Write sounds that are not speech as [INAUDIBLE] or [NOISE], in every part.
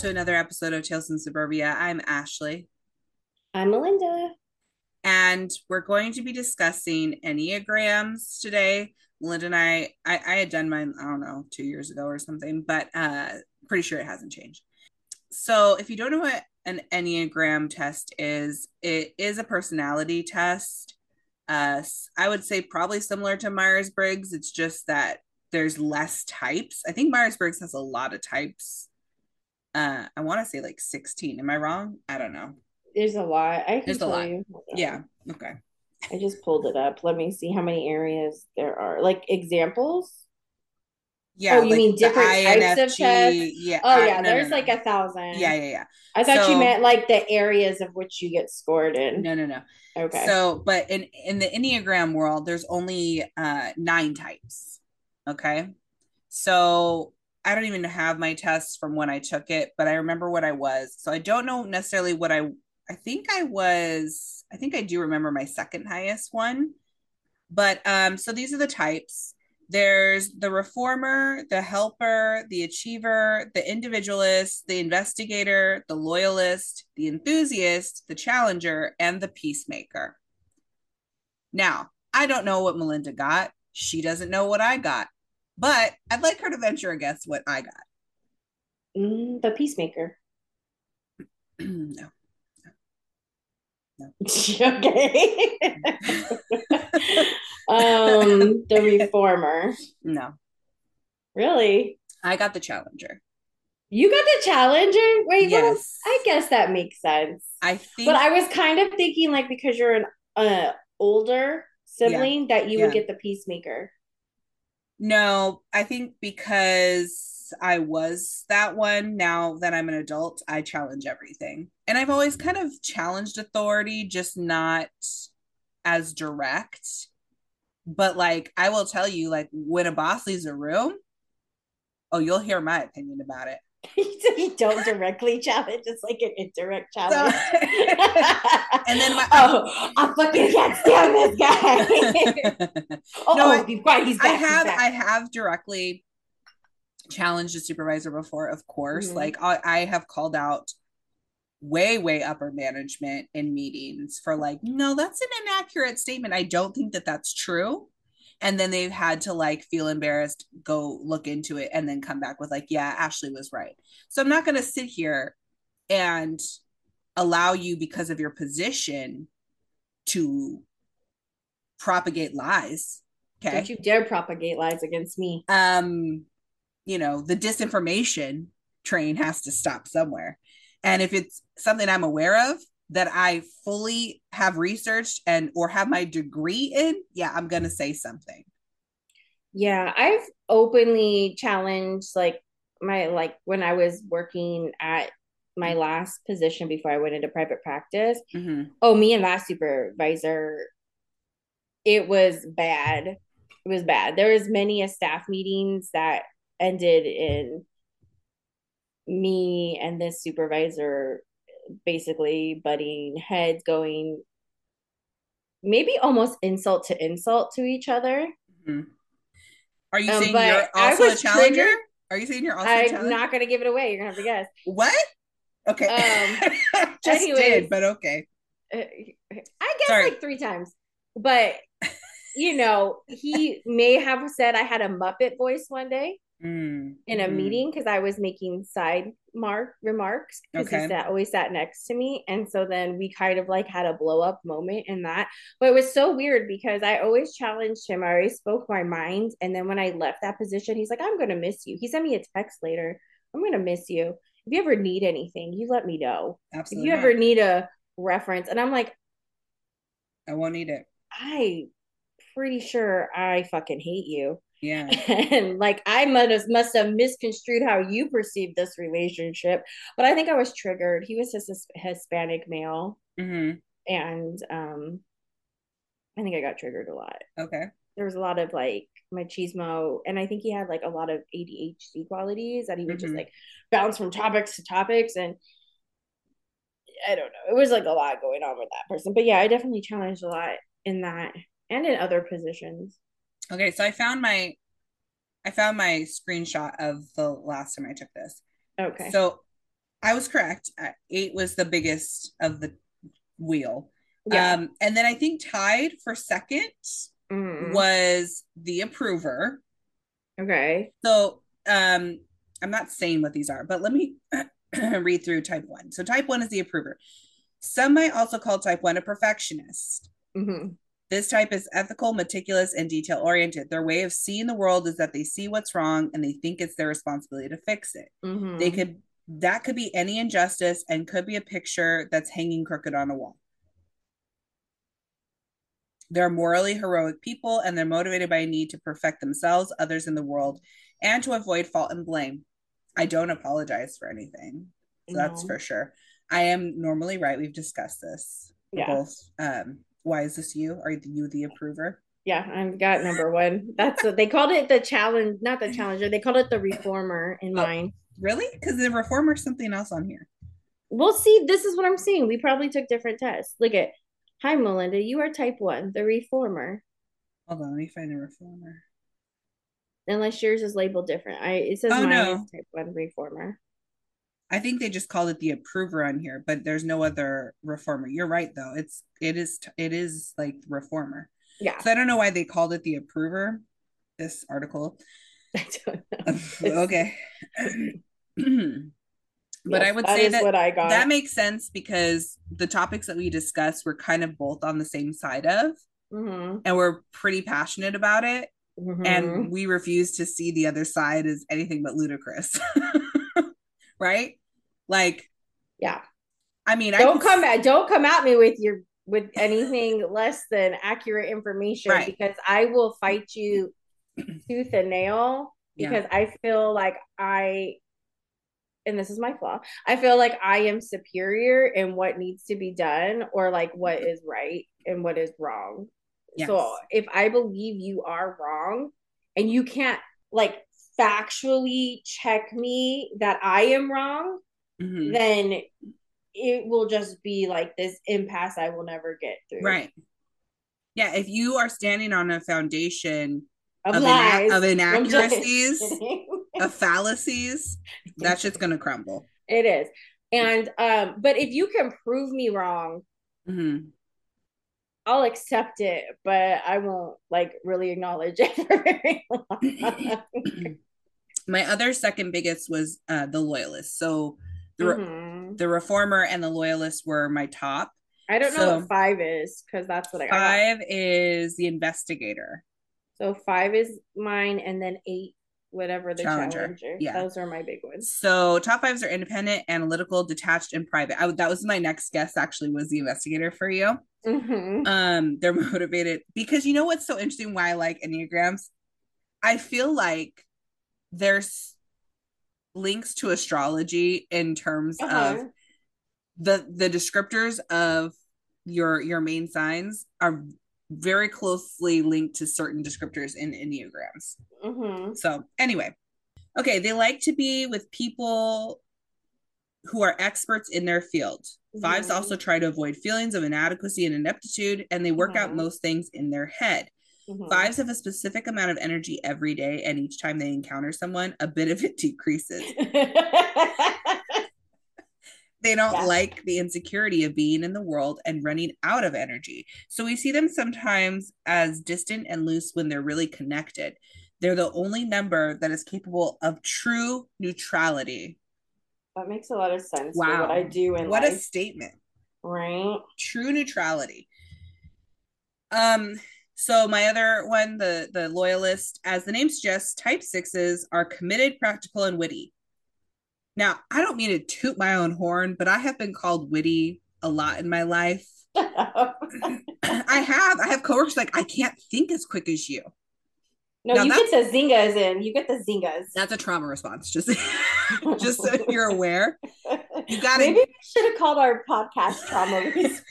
to another episode of Tales in Suburbia. I'm Ashley. I'm Melinda. And we're going to be discussing Enneagrams today. Melinda and I, I, I had done mine, I don't know, two years ago or something, but uh pretty sure it hasn't changed. So if you don't know what an Enneagram test is, it is a personality test. Uh, I would say probably similar to Myers Briggs. It's just that there's less types. I think Myers Briggs has a lot of types. Uh, I want to say like 16. Am I wrong? I don't know. There's a lot. I can There's a tell lot. you. Yeah. Okay. I just pulled it up. Let me see how many areas there are. Like examples. Yeah. Oh, you mean the different types of tests? Yeah. Oh yeah, no, no, there's no. like a thousand. Yeah, yeah, yeah. I thought So- you meant like the areas of which you get scored in. No, no, no. Okay. So, but in in the Enneagram world, there's only uh nine types. Okay. So I don't even have my tests from when I took it, but I remember what I was. So I don't know necessarily what I I think I was I think I do remember my second highest one. But um so these are the types. There's the reformer, the helper, the achiever, the individualist, the investigator, the loyalist, the enthusiast, the challenger, and the peacemaker. Now, I don't know what Melinda got. She doesn't know what I got. But I'd like her to venture a guess what I got. Mm, the peacemaker. [CLEARS THROAT] no. No. [LAUGHS] okay. [LAUGHS] um, the [LAUGHS] reformer. No. Really? I got the challenger. You got the challenger? Wait, well, Yes. I guess that makes sense. I think But I was kind of thinking like because you're an uh, older sibling that you Yeah. would get the peacemaker. No, I think because I was that one, now that I'm an adult, I challenge everything. And I've always kind of challenged authority, just not as direct. But like, I will tell you, like, when a boss leaves a room, oh, you'll hear my opinion about it. [LAUGHS] you don't directly challenge, it's like an indirect So- challenge. [LAUGHS] and then my [LAUGHS] oh, I fucking can't stand this guy. oh, No, oh, I- he's back. I he's have. I have directly challenged a supervisor before, of course. Mhm. Like I, I have called out way, way upper management in meetings for like, no, that's an inaccurate statement. I don't think that that's true. And then they've had to like feel embarrassed, go look into it, and then come back with like, yeah, Ashley was right. So I'm not gonna sit here and allow you because of your position to propagate lies. Okay Don't you dare propagate lies against me. um you know the disinformation train has to stop somewhere and if it's something i'm aware of that i fully have researched and or have my degree in yeah i'm gonna say something Yeah, I've openly challenged like my like when I was working at my last position before I went into private practice. Mhm. Oh, me and that supervisor, it was bad. It was bad. There was many a staff meetings that ended in me and this supervisor basically butting heads, going maybe almost insult to insult to each other. Mhm. are you Um, saying you're also a challenger triggered. are you saying you're also a I'm not gonna give it away. You're gonna have to guess. what okay Um, [LAUGHS] just anyways. did but okay Uh, I guess Sorry. like three times, but you know, he may have said I had a Muppet voice one day Mm, in a mhm. meeting because I was making side mark remarks because Okay. he sat always sat next to me, and so then we kind of like had a blow up moment in that. But it was so weird because I always challenged him. I always spoke my mind, and then when I left that position, he's like, "I'm gonna miss you." He sent me a text later. I'm gonna miss you. If you ever need anything, you let me know. Absolutely. If you not. ever need a reference, and I'm like, i won't need it I pretty sure I fucking hate you. Yeah [LAUGHS] And like I must have, must have misconstrued how you perceived this relationship. But I think I was triggered. He was just a His- Hispanic male. hmm And um I think I got triggered a lot. okay There was a lot of like machismo, and I think he had like a lot of ADHD qualities that he would just Mhm. like bounce from topics to topics and I don't know. It was like a lot going on with that person. But yeah, I definitely challenged a lot in that and in other positions. Okay, so I found my I found my screenshot of the last time I took this. Okay. So I was correct. Eight was the biggest of the wheel. Yeah. Um, and then I think tied for second Mhm. was the approver. Okay. So um, I'm not saying what these are, but let me [CLEARS THROAT] read through type one. So type one is the approver. Some might also call type one a perfectionist. hmm This type is ethical, meticulous, and detail oriented. Their way of seeing the world is that they see what's wrong and they think it's their responsibility to fix it. hmm They could that could be any injustice and could be a picture that's hanging crooked on a wall. They're morally heroic people and they're motivated by a need to perfect themselves, others in the world, and to avoid fault and blame. I don't apologize for anything. So that's for sure. I am normally right. We've discussed this. Yeah. Both. Um, why is this you? Are you the approver? Yeah, I've got number one. That's what they called it the challenge, not the challenger. They called it the reformer in Oh. mine. Really? Because the reformer's something else on here. We'll see. This is what I'm seeing. We probably took different tests. Look at, hi Melinda, you are type one, the reformer. Hold on, let me find the reformer. Unless yours is labeled different. I it says Oh, mine no. is type one reformer. I think they just called it the approver on here, but there's no other reformer. You're right though. It's it is it is like reformer. Yeah. So I don't know why they called it the approver. This article. [LAUGHS] I don't know. [LAUGHS] okay. [CLEARS THROAT] but Yes, I would that say that what I got. that makes sense because the topics that we discussed were kind of both on the same side of, hmm and we're pretty passionate about it. hmm And we refuse to see the other side as anything but ludicrous. [LAUGHS] right? Like, yeah. I mean, I Don't could- come at don't come at me with your with anything [LAUGHS] less than accurate information Right. because I will fight you tooth and nail Yeah. because I feel like I and this is my flaw. I feel like I am superior in what needs to be done or like what mm-hmm. is right and what is wrong. So if I believe you are wrong and you can't like factually check me that I am wrong, Mhm. then it will just be like this impasse I will never get through. Right. Yeah, if you are standing on a foundation Of, of, ina- of [LAUGHS] inaccuracies, of fallacies, that shit's gonna crumble. it is. And um, but if you can prove me wrong, Mhm. I'll accept it, but I won't like really acknowledge it for very long. [LAUGHS] My other second biggest was uh, the loyalist. So the Mhm. the reformer and the loyalist were my top. I don't know what five is because that's what I got. Five is the investigator. So five is mine, and then eight, whatever the Challenger. challenger. Yeah. those are my big ones. So top fives are independent, analytical, detached, and private. I, that was my next guess. Actually, was the investigator for you. hmm Um, they're [LAUGHS] motivated because you know what's so interesting. Why I like enneagrams? I feel like there's links to astrology in terms Uh-huh. of the the descriptors of your your main signs are very closely linked to certain descriptors in enneagrams. hmm So, anyway, okay, they like to be with people who are experts in their field. Fives Mhm. also try to avoid feelings of inadequacy and ineptitude, and they work out Mhm. most things in their head. Mhm. Fives have a specific amount of energy every day, and each time they encounter someone, a bit of it [LAUGHS] decreases. [LAUGHS] They don't Yeah. like the insecurity of being in the world and running out of energy. So we see them sometimes as distant and loose when they're really connected. They're the only number that is capable of true neutrality. that makes a lot of sense Wow. what I do in What a statement. right? True neutrality. Um so my other one, the the loyalist, as the name suggests, type sixes are committed, practical, and witty. Now, I don't mean to toot my own horn, but I have been called witty a lot in my life. [LAUGHS] I have. I have coworkers like I can't think as quick as you. no, Now you get the zingas in. You get the zingas. That's a trauma response. Just, [LAUGHS] just so you're aware. [LAUGHS] You gotta, Maybe we should have called our podcast trauma [LAUGHS] response.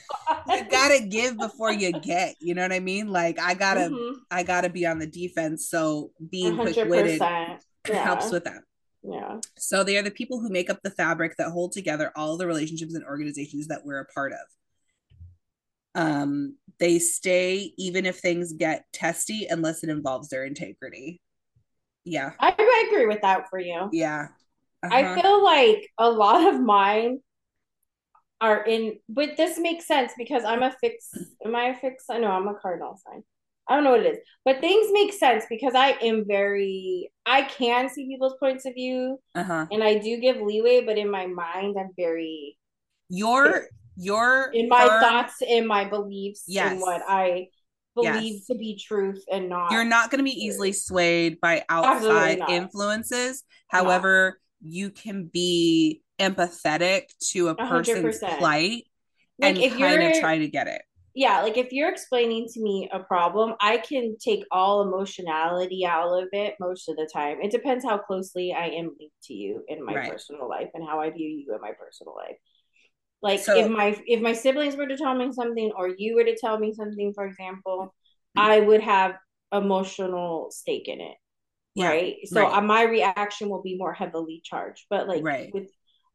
you gotta give before you get. You know what I mean? Like I gotta, Mhm. I gotta be on the defense. So being quick 100%. witted Yeah. helps with that. Yeah. So they are the people who make up the fabric that hold together all the relationships and organizations that we're a part of. Um, they stay even if things get testy unless it involves their integrity. Yeah. I, I agree with that for you. Yeah. Uh-huh. I feel like a lot of mine are in, but this makes sense because I'm a fix. Am I a fix? I know I'm a cardinal sign. I don't know what it is, but things make sense because I am very, I can see people's points of view, uh-huh. and I do give leeway, but in my mind, I'm very. Your your in my firm, thoughts, in my beliefs, yes. in what I believe yes. to be truth and not. You're not going to be easily swayed by outside influences. However, no. You can be empathetic to a person's 100%. plight like and kind of try to get it. Yeah, like if you're explaining to me a problem, I can take all emotionality out of it most of the time. It depends how closely I am linked to you in my right. personal life and how I view you in my personal life. Like so, if my if my siblings were to tell me something or you were to tell me something, for example, mm. I would have emotional stake in it. Yeah, right. So right. Uh, my reaction will be more heavily charged. But like right. with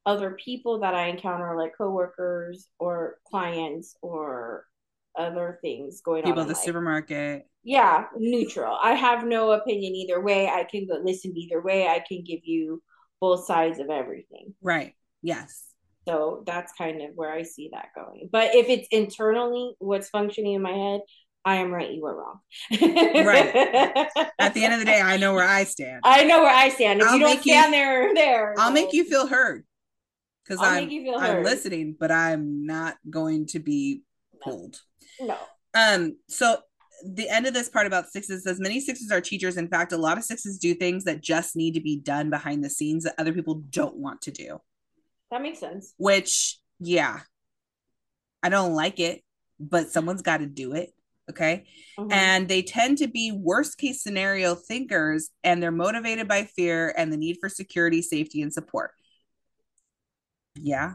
other people that I encounter, like coworkers or clients or other things going people on. People at the life. supermarket. Yeah, neutral. I have no opinion either way. I can go listen either way. I can give you both sides of everything. Right. Yes. So that's kind of where I see that going. But if it's internally what's functioning in my head, I am right, you are wrong. right. [LAUGHS] At the end of the day, I know where I stand. I know where I stand. If I'll you don't stand you, there, there. I'll make you feel heard. Because I'm, I'm listening, but I'm not going to be pulled. No. Um, so the end of this part about sixes says many sixes are teachers. In fact, a lot of sixes do things that just need to be done behind the scenes that other people don't want to do. That makes sense. Which, yeah, I don't like it, but someone's got to do it. Okay. Mm-hmm. And they tend to be worst case scenario thinkers and they're motivated by fear and the need for security, safety, and support. Yeah.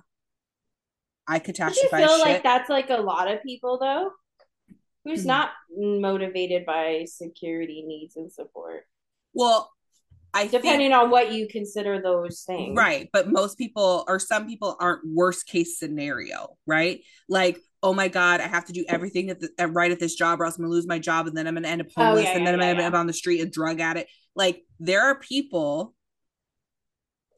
I catastrophize. Do you feel shit. like that's like a lot of people though? Who's mm-hmm. not motivated by security needs and support? Well, I depending think, on what you consider those things. Right. But most people or some people aren't worst case scenario, right? Like, oh my God, I have to do everything at the, at, right at this job or else I'm gonna lose my job and then I'm gonna end up homeless oh, yeah, and then yeah, I'm gonna end up on the street, a drug addict. Like there are people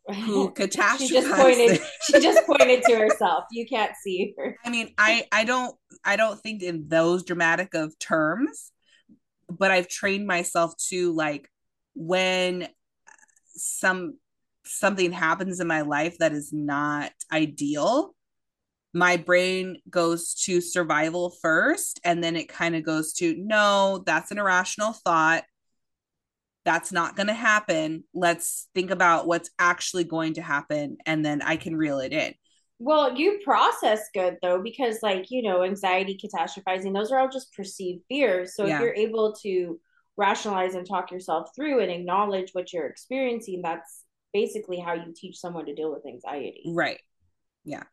who catastrophize. [LAUGHS] she just pointed [LAUGHS] she just pointed to herself. You can't see her. I mean, I I don't I don't think in those dramatic of terms, but I've trained myself to like when some something happens in my life that is not ideal my brain goes to survival first and then it kind of goes to no that's an irrational thought. That's not going to happen. Let's think about what's actually going to happen and then i can reel it in. Well you process good though because like you know anxiety catastrophizing those are all just perceived fears. So yeah. if you're able to rationalize and talk yourself through and acknowledge what you're experiencing that's basically how you teach someone to deal with anxiety. Right. Yeah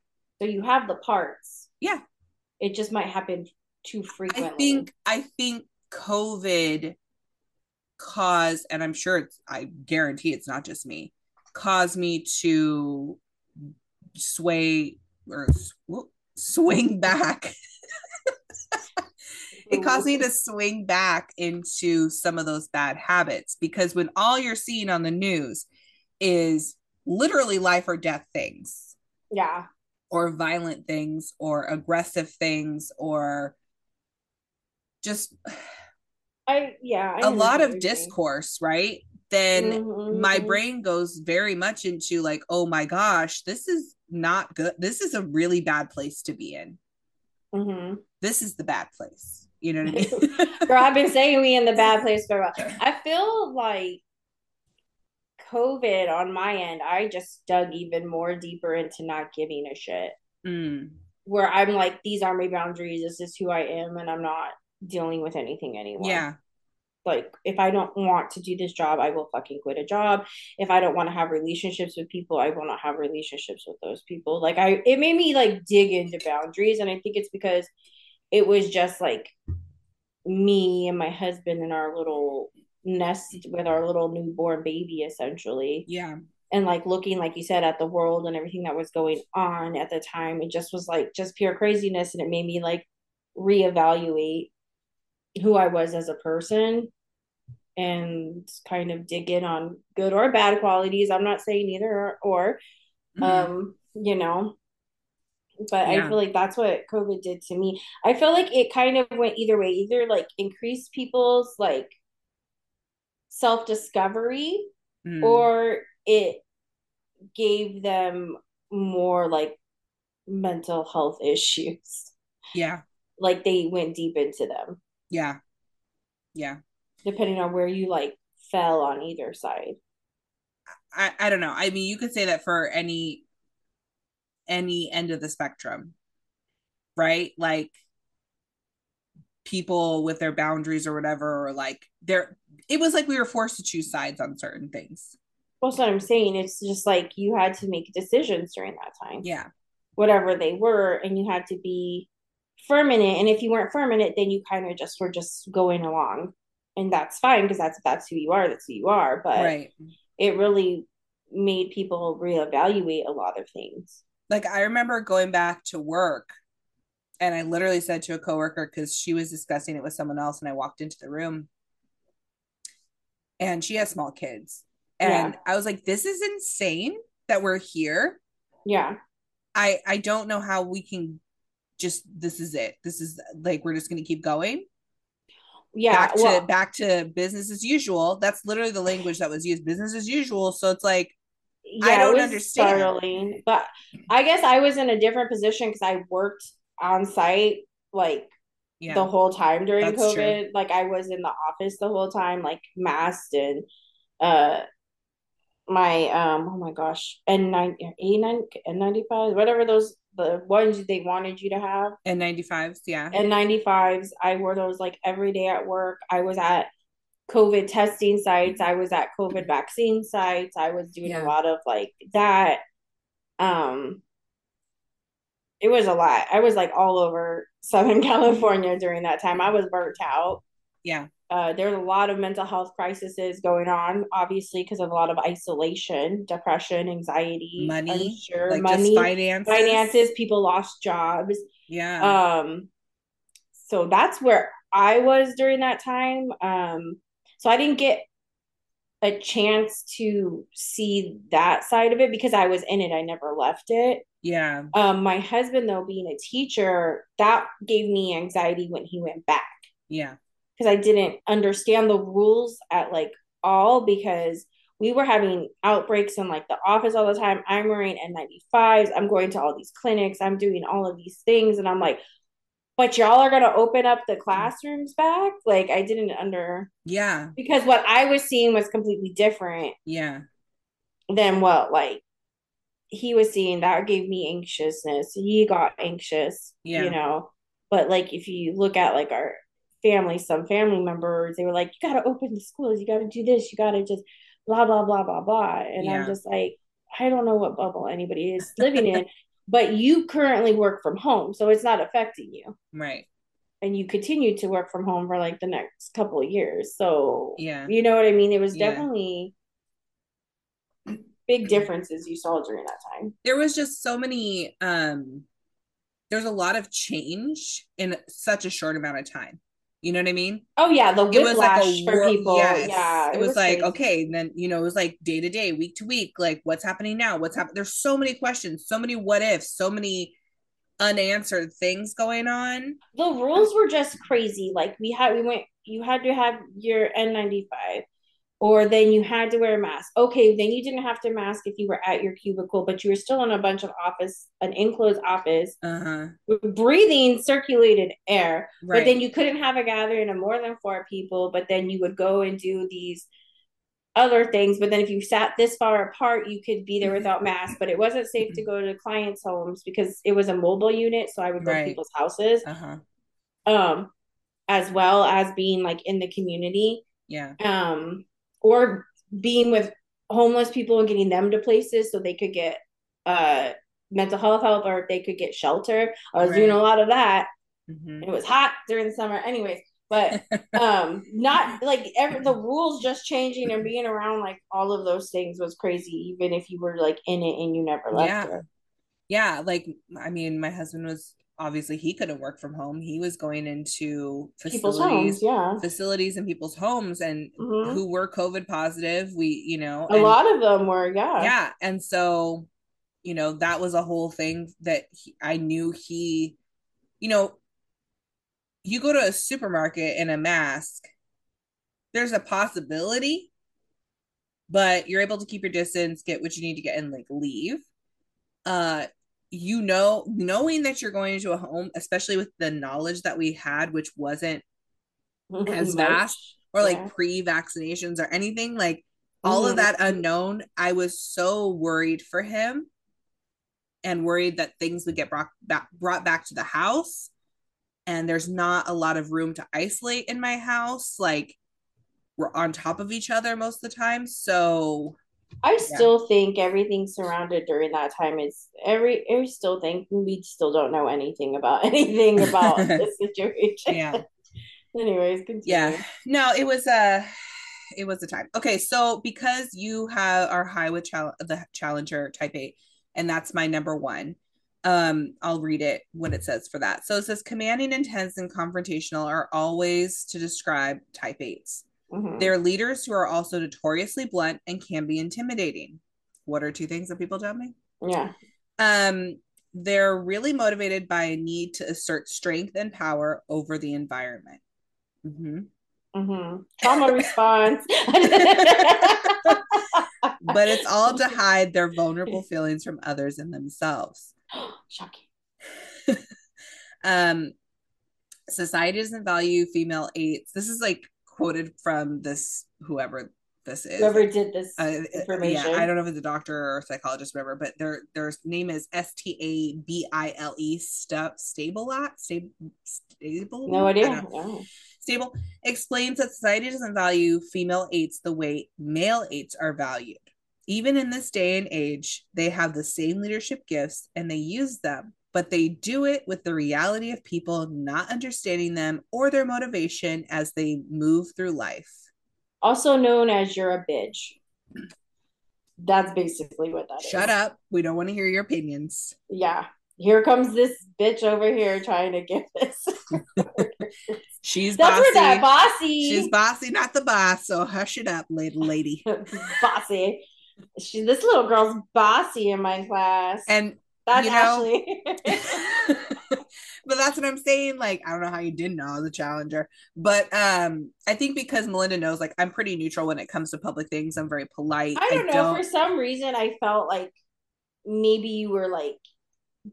so you have the parts yeah it just might happen too frequently i think i think covid caused and i'm sure it's i guarantee it's not just me caused me to sway or swing back [LAUGHS] it caused me to swing back into some of those bad habits because when all you're seeing on the news is literally life or death things. Yeah. Or violent things or aggressive things or just I yeah, I a lot of discourse, right? Then mm-hmm. my brain goes very much into like, oh my gosh, this is not good. This is a really bad place to be in. Mm-hmm. This is the bad place. You know what I [LAUGHS] mean? Girl, I've been saying we in the [LAUGHS] bad place for a while. I feel like COVID on my end, I just dug even more deeper into not giving a shit. Mm. Where I'm like, these are my boundaries. This is who I am, and I'm not dealing with anything anymore. Yeah. Like, if I don't want to do this job, I will fucking quit a job. If I don't want to have relationships with people, I will not have relationships with those people. Like, I, it made me like dig into boundaries. And I think it's because it was just like me and my husband and our little nest with our little newborn baby essentially yeah and like looking like you said at the world and everything that was going on at the time it just was like just pure craziness and it made me like reevaluate who i was as a person and kind of dig in on good or bad qualities. I'm not saying either or, or mm-hmm. um, you know, but yeah. I feel like that's what COVID did to me. I feel like it kind of went either way, either like increased people's like self discovery mm. or it gave them more like mental health issues. Yeah. Like they went deep into them. Yeah. Yeah. Depending on where you like fell on either side. I, I don't know. I mean, you could say that for any any end of the spectrum. Right? Like people with their boundaries or whatever or like there it was like we were forced to choose sides on certain things. Well, that's what I'm saying. It's just like you had to make decisions during that time. Yeah. Whatever they were, and you had to be firm in it. And if you weren't firm in it, then you kind of just were just going along. And that's fine because that's that's who you are, that's who you are. But right. it really made people reevaluate a lot of things. Like I remember going back to work and I literally said to a coworker because she was discussing it with someone else, and I walked into the room and she has small kids. And yeah. I was like, this is insane that we're here. Yeah. I I don't know how we can just this is it. This is like we're just gonna keep going. Yeah. Back to well, back to business as usual. That's literally the language that was used. Business as usual. So it's like yeah, I don't understand. Startling, but I guess I was in a different position because I worked on site like yeah. the whole time during That's COVID. True. Like I was in the office the whole time, like masked and uh my um oh my gosh N ninety A nine N ninety five whatever those the ones they wanted you to have N ninety fives yeah N ninety fives I wore those like every day at work. I was at COVID testing sites. I was at COVID vaccine sites. I was doing yeah. a lot of like that. Um, it was a lot. I was like all over Southern [LAUGHS] California during that time. I was burnt out. Yeah. Uh, there's a lot of mental health crises going on, obviously, because of a lot of isolation, depression, anxiety, money, sure, like money, finances. finances. People lost jobs. Yeah. Um. So that's where I was during that time. Um. So I didn't get a chance to see that side of it because I was in it. I never left it. Yeah. Um, my husband, though, being a teacher, that gave me anxiety when he went back. Yeah. Because I didn't understand the rules at like all because we were having outbreaks in like the office all the time. I'm wearing N95s. I'm going to all these clinics. I'm doing all of these things. And I'm like, but y'all are going to open up the classrooms back? Like, I didn't under. Yeah. Because what I was seeing was completely different. Yeah. Than what, like, he was seeing that gave me anxiousness. He got anxious, yeah. you know. But like if you look at like our family, some family members, they were like, You gotta open the schools, you gotta do this, you gotta just blah blah blah blah blah. And yeah. I'm just like, I don't know what bubble anybody is living in, [LAUGHS] but you currently work from home, so it's not affecting you. Right. And you continue to work from home for like the next couple of years. So yeah, you know what I mean? It was definitely big differences you saw during that time? There was just so many um there's a lot of change in such a short amount of time. You know what I mean? Oh yeah, the whiplash it was like for people. Yes. Yeah, it, it was, was, like crazy. okay, then you know it was like day to day, week to week, like what's happening now? What's happening? There's so many questions, so many what ifs, so many unanswered things going on. The rules were just crazy. Like we had, we went. You had to have your N95 or then you had to wear a mask. Okay, then you didn't have to mask if you were at your cubicle, but you were still in a bunch of office, an enclosed office, uh-huh. breathing circulated air. Right. But then you couldn't have a gathering of more than four people. But then you would go and do these other things. But then if you sat this far apart, you could be there without masks. But it wasn't safe to go to clients' homes because it was a mobile unit. So I would go right. to people's houses. Uh-huh. Um, as well as being like in the community. Yeah. Um, or being with homeless people and getting them to places so they could get uh mental health help or they could get shelter. I was right. doing a lot of that. Mm-hmm. it was hot during the summer anyways. But [LAUGHS] um not like every the rules just changing and being around like all of those things was crazy, even if you were like in it and you never left yeah. Yeah, like I mean, my husband was obviously he couldn't work from home. He was going into People's homes, facilities, yeah. facilities in people's homes and Mhm. who were COVID positive. We, you know, A and- lot of them were, yeah. yeah and so you know that was a whole thing that he, i knew he you know you go to a supermarket in a mask there's a possibility but you're able to keep your distance get what you need to get and like leave uh you know knowing that you're going into a home especially with the knowledge that we had which wasn't as vast or like Yeah. pre-vaccinations or anything like all Mhm. of that unknown i was so worried for him and worried that things would get brought back, brought back to the house and there's not a lot of room to isolate in my house like we're on top of each other most of the time so I still think everything surrounded during that time is every. I still think we still don't know anything about [LAUGHS] anything about [LAUGHS] the situation. yeah [LAUGHS] Anyways, continue. yeah no it was a it was a time okay so because you have are high with chal- the challenger type 8 and that's my number one um i'll read it what it says for that so it says commanding intense and confrontational are always to describe type 8s Mhm. they're leaders who are also notoriously blunt and can be intimidating what are two things that people tell me Yeah. um they're really motivated by a need to assert strength and power over the environment Mhm. hmm Trauma [LAUGHS] response. [LAUGHS] but it's all to [LAUGHS] hide their vulnerable feelings from others and themselves. [GASPS] Shocking. Um, society doesn't value female eights. This is like quoted from this whoever this is. Whoever did this Uh, information. yeah, I don't know if it's a doctor or a psychologist, whatever, but their their name is S T A B I L E stable stable stable. No idea. No. Stable explains that society doesn't value female eights the way male eights are valued. Even in this day and age, they have the same leadership gifts and they use them, but they do it with the reality of people not understanding them or their motivation as they move through life. Also known as you're a bitch. That's basically what that is. Shut up. We don't want to hear your opinions. Yeah. Here comes this bitch over here trying to get this. [LAUGHS] She's That's bossy. where that bossy. She's bossy, not the boss. So hush it up, little lady. [LAUGHS] bossy. She, this little girl's bossy in my class. And That's you know- Ashley. [LAUGHS] [LAUGHS] but that's what I'm saying. Like, I don't know how you didn't know I was a challenger, but um, I think because Melinda knows, like, I'm pretty neutral when it comes to public things. I'm very polite. I don't know. For some reason, I felt like maybe you were like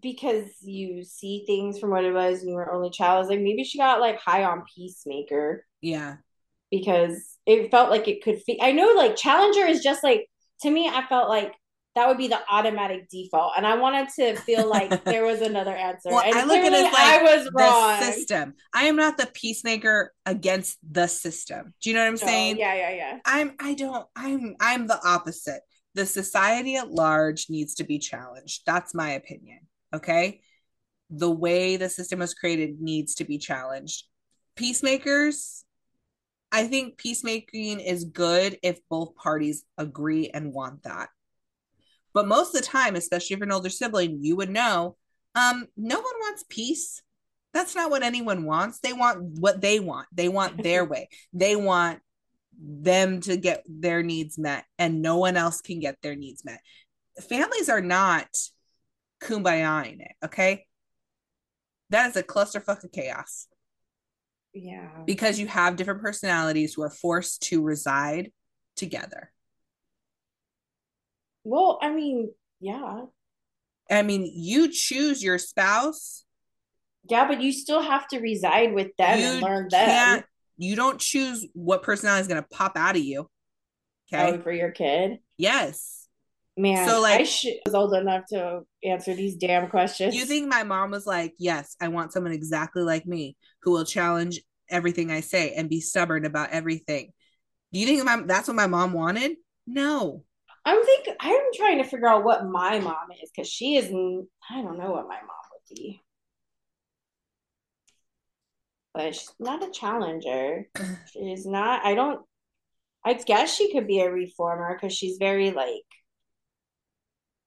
because you see things from what it was and you were only child. I was like maybe she got like high on peacemaker yeah, because it felt like it could. Fe- I know like challenger is just like to me. I felt like that would be the automatic default, and I wanted to feel like [LAUGHS] there was another answer. Well, and I look at it like, I was the wrong. system. I am not the peacemaker against the system. Do you know what I'm So, saying? yeah, yeah, yeah. I'm. I don't. I'm. I'm the opposite. The society at large needs to be challenged. That's my opinion. Okay. The way the system was created needs to be challenged. Peacemakers, I think peacemaking is good if both parties agree and want that. But most of the time, especially if you're an older sibling, you would know um, no one wants peace. That's not what anyone wants. They want what they want. They want [LAUGHS] their way. They want them to get their needs met, and no one else can get their needs met. Families are not kumbaya in it, okay? That is a clusterfuck of chaos Yeah. because you have different personalities who are forced to reside together. Well, I mean, yeah. I mean, you choose your spouse. Yeah, but you still have to reside with them you and learn them. You don't choose what personality is going to pop out of you. Okay. Oh, for your kid. yes. Man, So, like- I should, was old enough to answer these damn questions. You think my mom was like, yes, I want someone exactly like me who will challenge everything I say and be stubborn about everything. Do you think my, that's what my mom wanted? No. I'm think I'm trying to figure out what my mom is because she is I don't know what my mom would be, but she's not a challenger. [LAUGHS] She's not. I don't. I guess she could be a reformer because she's very like.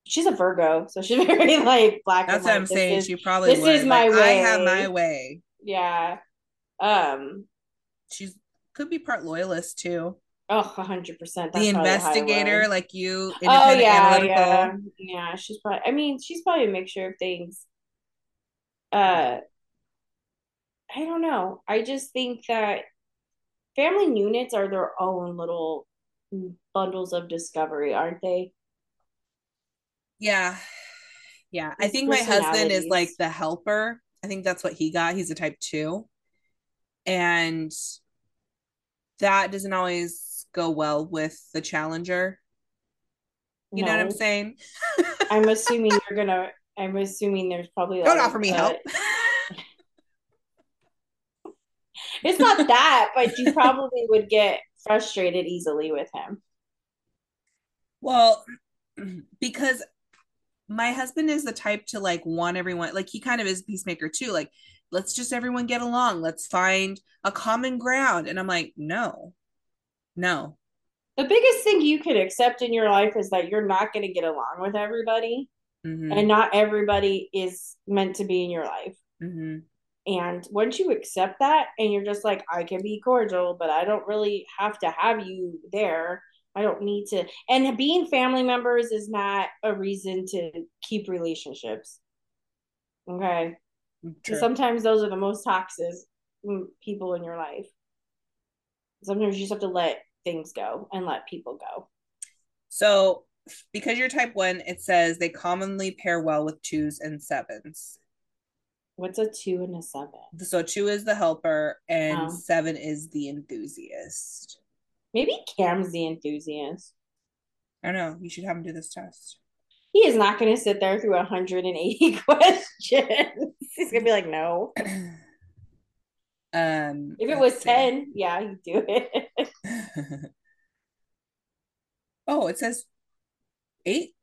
she's a Virgo, so she's [LAUGHS] very like black. That's what I'm saying. Is, she probably this would. is my like, way. I have my way. Yeah. Um. She's could be part loyalist too. Oh, hundred percent. The investigator, like you. Oh yeah, analytical. yeah, yeah. She's probably. I mean, she's probably a mixture of things. Uh, I don't know. I just think that family units are their own little bundles of discovery, aren't they? Yeah. Yeah. I think my husband is like the helper. I think that's what he got. He's a type two. And that doesn't always go well with the challenger. You no. know what I'm saying? [LAUGHS] I'm assuming [LAUGHS] you're gonna I'm assuming there's probably don't offer me help. [LAUGHS] it's not that, but you probably would get frustrated easily with him. Well, [CLEARS THROAT] because my husband is the type to like want everyone like he kind of is peacemaker too like let's just everyone get along let's find a common ground and i'm like no no the biggest thing you can accept in your life is that you're not going to get along with everybody mm-hmm. and not everybody is meant to be in your life mm-hmm. and once you accept that and you're just like i can be cordial but i don't really have to have you there I don't need to. And being family members is not a reason to keep relationships. Okay. Sometimes those are the most toxic people in your life. Sometimes you just have to let things go and let people go. So, because you're type one, it says they commonly pair well with twos and sevens. What's a two and a seven? So, two is the helper, and oh. seven is the enthusiast. Maybe Cam's the enthusiast. I don't know. You should have him do this test. He is not going to sit there through 180 [LAUGHS] questions. He's going to be like, no. [CLEARS THROAT] Um, if it was 10, see. yeah, you do it. [LAUGHS] [LAUGHS] oh, it says eight.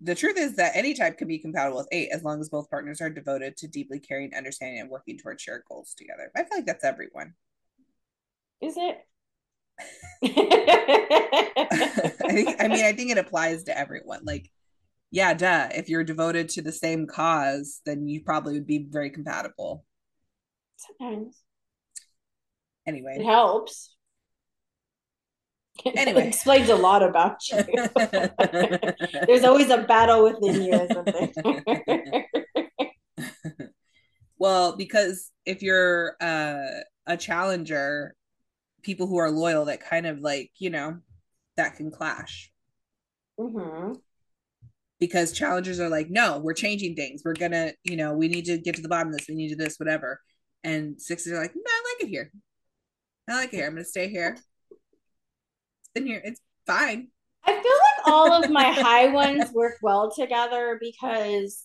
The truth is that any type can be compatible with eight as long as both partners are devoted to deeply caring, understanding, and working towards shared goals together. I feel like that's everyone. Is it? [LAUGHS] I think I mean I think it applies to everyone. Like, yeah, duh. If you're devoted to the same cause, then you probably would be very compatible. Sometimes. Anyway. It helps. Anyway. it [LAUGHS] explains a lot about you. [LAUGHS] There's always a battle within you or something. [LAUGHS] well, because if you're uh, a challenger, people who are loyal that kind of like you know that can clash mm-hmm. because challengers are like no we're changing things we're gonna you know we need to get to the bottom of this we need to do this whatever and sixes are like no i like it here i like it here i'm gonna stay here here it's fine i feel like all of my [LAUGHS] high ones work well together because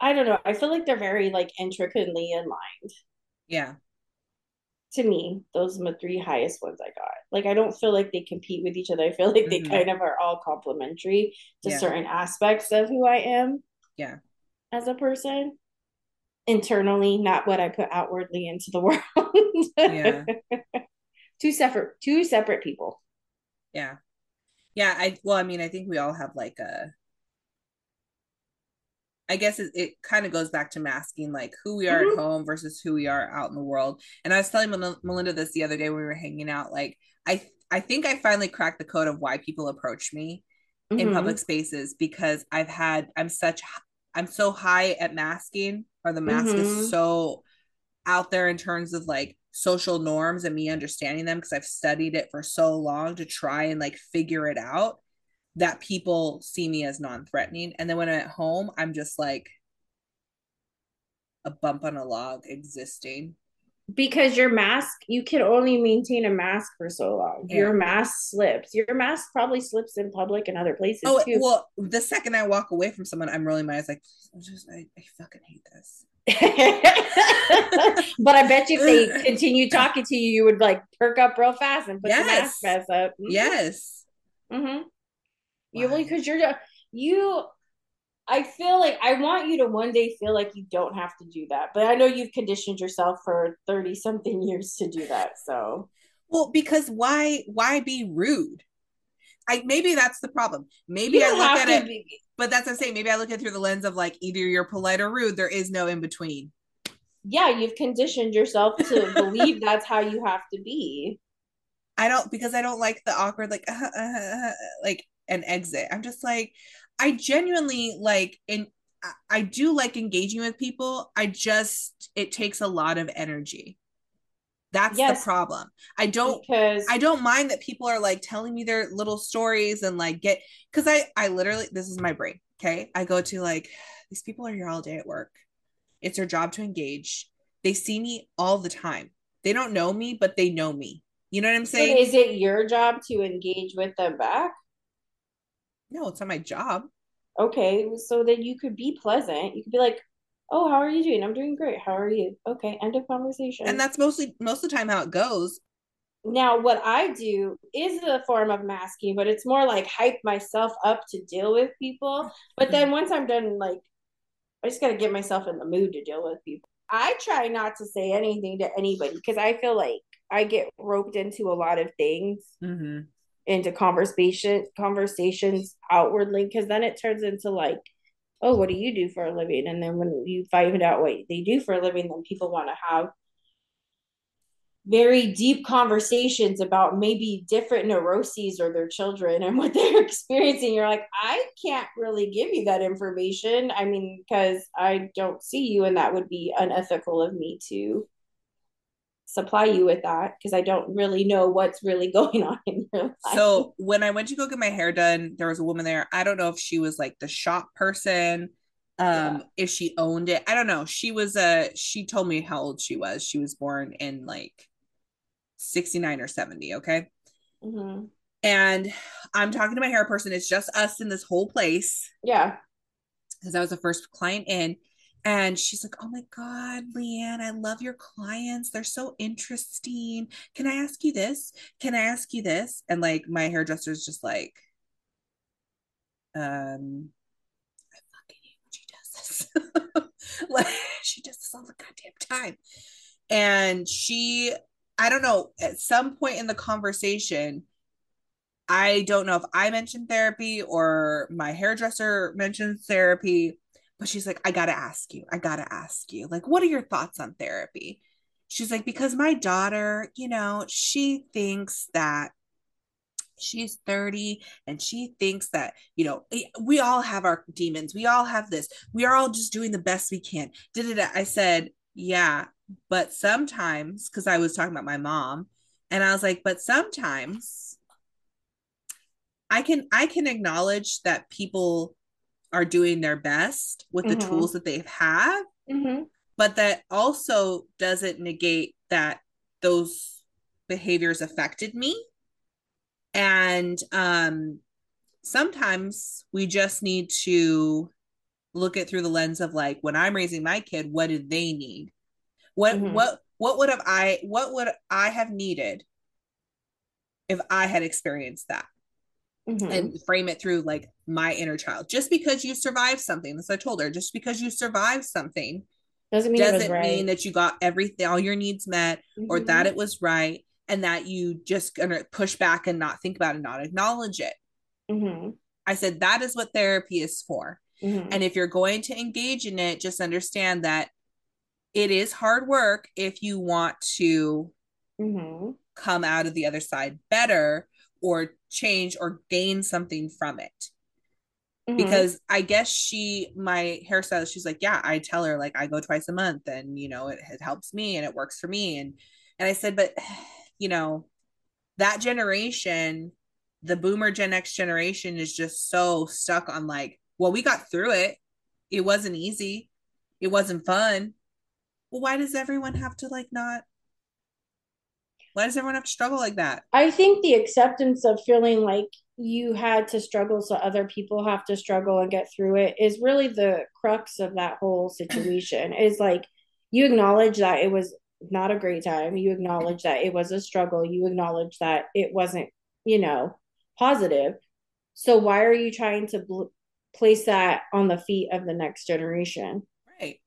i don't know i feel like they're very like intricately aligned yeah to me, those are the three highest ones I got. Like I don't feel like they compete with each other. I feel like mm-hmm. they kind of are all complementary to yeah. certain aspects of who I am. Yeah. As a person. Internally, not what I put outwardly into the [LAUGHS] world. yeah. Two separate two separate people. Yeah. Yeah, I well, I mean, I think we all have like a I guess it, it kind of goes back to masking like who we are mm-hmm. at home versus who we are out in the world. And I was telling Melinda this the other day when we were hanging out. Like I I think I finally cracked the code of why people approach me mm-hmm. in public spaces because I've had I'm such I'm so high at masking or the mask mm-hmm. is so out there in terms of like social norms and me understanding them because I've studied it for so long to try and like figure it out that people see me as non-threatening. And then when i'm at home i'm just like a bump on a log existing. Because your mask you can only maintain a mask for so long. Yeah. your mask slips. Your mask probably slips in public and other places oh too. well the second i walk away from someone i'm rolling my eyes like i just I, I fucking hate this [LAUGHS] but I bet you if they continue talking to you, you would like perk up real fast and put yes. the mask up. Mm-hmm. Yes. Mm-hmm. You really because you're you. I feel like I want you to one day feel like you don't have to do that, but I know you've conditioned yourself for thirty something [LAUGHS] years to do that. So, well, because why? Why be rude? I maybe that's the problem. Maybe I look at it, be. But that's the same. Maybe I look at it through the lens of like either you're polite or rude. There is no in between. Yeah, you've conditioned yourself to [LAUGHS] believe that's how you have to be. I don't because I don't like the awkward like uh, uh, like an exit. I'm just like I genuinely like and I do like engaging with people. I just it takes a lot of energy. That's yes, the problem. I don't because I don't mind that people are like telling me their little stories and like get because I I literally this is my brain. Okay. I go to like [SIGHS] these people are here all day at work. It's their job to engage. They see me all the time. They don't know me, but they know me. You know what I'm saying? But is it your job to engage with them back? No, it's not my job. Okay, so then you could be pleasant. You could be like, "Oh, how are you doing? I'm doing great. How are you?" Okay, end of conversation. And that's mostly most of the time how it goes. Now, what I do is a form of masking, but it's more like hype myself up to deal with people. But then once I'm done, like, I just got to get myself in the mood to deal with people. I try not to say anything to anybody because I feel like I get roped into a lot of things. Mm-hmm into conversation conversations outwardly because then it turns into like oh what do you do for a living? And then when you find out what they do for a living then people want to have very deep conversations about maybe different neuroses or their children and what [LAUGHS] they're experiencing. You're like i can't really give you that information. I mean because i don't see you and that would be unethical of me to supply you with that because I don't really know what's really [LAUGHS] going on in your life. So when I went to go get my hair done, there was a woman there. I don't know if she was like the shop person, um, yeah. if she owned it. I don't know. She was a she told me how old she was. She was born in like 69 or 70, okay? Mm-hmm. And I'm talking to my hair person. It's just us in this whole place. Yeah. Because I was the first client in and she's like, Oh my God, Leanne, I love your clients. They're so interesting. Can I ask you this? Can I ask you this? And like my hairdresser's just like, um, I fucking hate when she does this. [LAUGHS] like she does this all the goddamn time. And she, I don't know, at some point in the conversation, I don't know if I mentioned therapy or my hairdresser mentioned therapy but she's like, I gotta ask you, I gotta ask you, like, what are your thoughts on therapy? She's like, because my daughter, you know, she thinks that she's 30 and she thinks that you know eh, we all have our demons we all have this we are all just doing the best we can did it i said yeah but sometimes because i was talking about my mom and i was like but sometimes i can i can acknowledge that people are doing their best with mm-hmm. the tools that they have mm-hmm. but that also doesn't negate that those behaviors affected me and um sometimes we just need to look at through the lens of like when i'm raising my kid what did they need what mm-hmm. what what would have i what would i have needed if i had experienced that mm-hmm. and frame it through like my inner child. Just because you survived something, as I told her, just because you survived something doesn't mean doesn't right. mean that you got everything, all your needs met, mm-hmm. or that it was right, and that you just gonna push back and not think about it, not acknowledge it. Mm-hmm. I said that is what therapy is for. Mm-hmm. And if you're going to engage in it, just understand that it is hard work if you want to mm-hmm. come out of the other side better or change or gain something from it. Mm-hmm. Because I guess she, my hairstylist, she's like, yeah, I tell her like I go twice a month, and you know it, it helps me and it works for me, and and I said, but [SIGHS] you know, that generation, the Boomer Gen X generation, is just so stuck on like, well, we got through it. It wasn't easy. It wasn't fun. Well, why does everyone have to like not why does everyone have to struggle like that? I think the acceptance of feeling like you had to struggle so other people have to struggle and get through it is really the crux of that whole [CLEARS THROAT] situation. is like you acknowledge that it was not a great time. You acknowledge that it was a struggle. You acknowledge that it wasn't, you know, positive. So why are you trying to bl- place that on the feet of the next generation?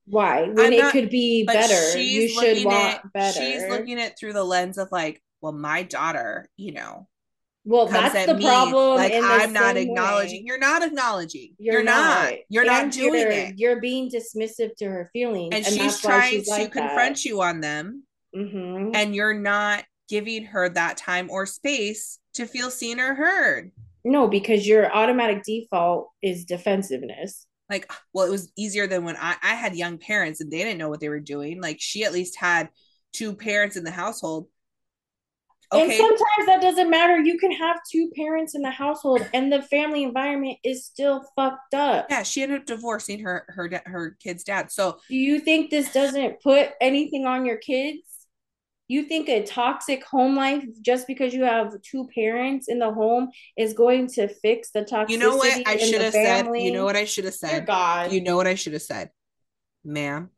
Why? When I'm it not, could be better. You should want at, better. She's looking at through the lens of like, well, my daughter, you know. well, that's the me, problem. Like I'm not acknowledging. Way. You're not acknowledging. You're, you're not. not. You're and not doing you're, it. You're being dismissive to her feelings, and, and she's trying she's to like confront that. you on them. Mm-hmm. And you're not giving her that time or space to feel seen or heard. No, because your automatic default is defensiveness. Like, [SIGHS] well, it was easier than when I, I had young parents and they didn't know what they were doing. Like, she at least had two parents in the household Okay. And sometimes that doesn't matter. You can have two parents in the household, and the family environment is still fucked up. Yeah, she ended up divorcing her her her kid's dad. So, do you think this doesn't put anything on your kids? You think a toxic home life just because you have two parents in the home is going to fix the toxicity? You know what I should have said. You know what I should have said. Dear God, you know what I should have said, ma'am.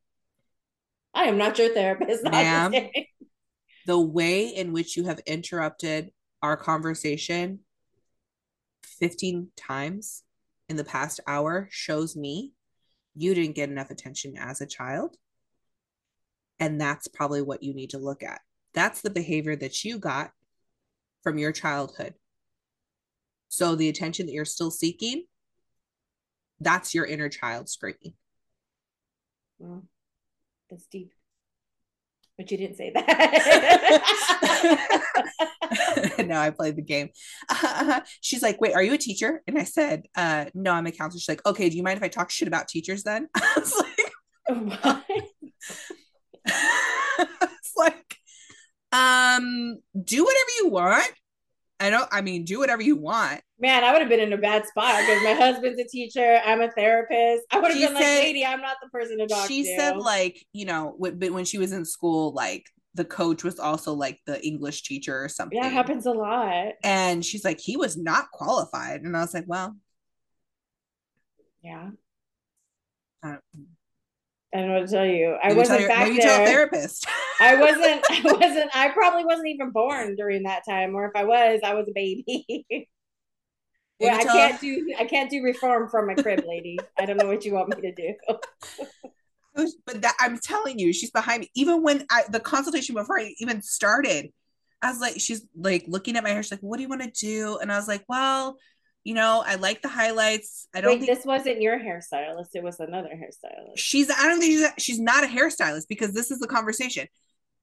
I am not your therapist. Ma'am, the way in which you have interrupted our conversation 15 times in the past hour shows me you didn't get enough attention as a child. And that's probably what you need to look at. That's the behavior that you got from your childhood. So the attention that you're still seeking, that's your inner child screaming. Well, that's deep but you didn't say that. [LAUGHS] no, I played the game. Uh, [LAUGHS] she's like, "Wait, are you a teacher?" And I said, uh, "No, I'm a counselor." She's like, "Okay, do you mind if I talk shit about teachers then?" [LAUGHS] I was like, what? [LAUGHS] it's like, um, do whatever you want. I don't. I mean, do whatever you want. Man, I would have been in a bad spot because my husband's a teacher. I'm a therapist. I would have been said, like, "Lady, I'm not the person to talk she to." She said, like, you know, when she was in school, like the coach was also like the English teacher or something. Yeah, it happens a lot. And she's like, he was not qualified, and I was like, well, yeah. I I don't know what to tell you. I wasn't your, back there. Tell therapist. [LAUGHS] I wasn't. I wasn't. I probably wasn't even born during that time, or if I was, I was a baby. [LAUGHS] well, I can't do. I can't do reform from my crib, lady. I don't know what you want me to do. [LAUGHS] but that I'm telling you, she's behind me. Even when I the consultation before I even started, I was like, she's like looking at my hair. She's like, "What do you want to do?" And I was like, "Well." You know, I like the highlights. I don't Wait, think this wasn't your hairstylist. It was another hairstylist. She's I don't think she's, she's not a hairstylist because this is the conversation.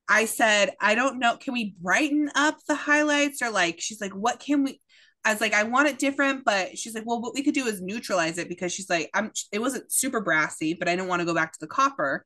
I said, I don't know. Can we brighten up the highlights or like she's like, what can we I was like, I want it different, but she's like, well, what we could do is neutralize it because she's like, I'm it wasn't super brassy, but I didn't want to go back to the copper.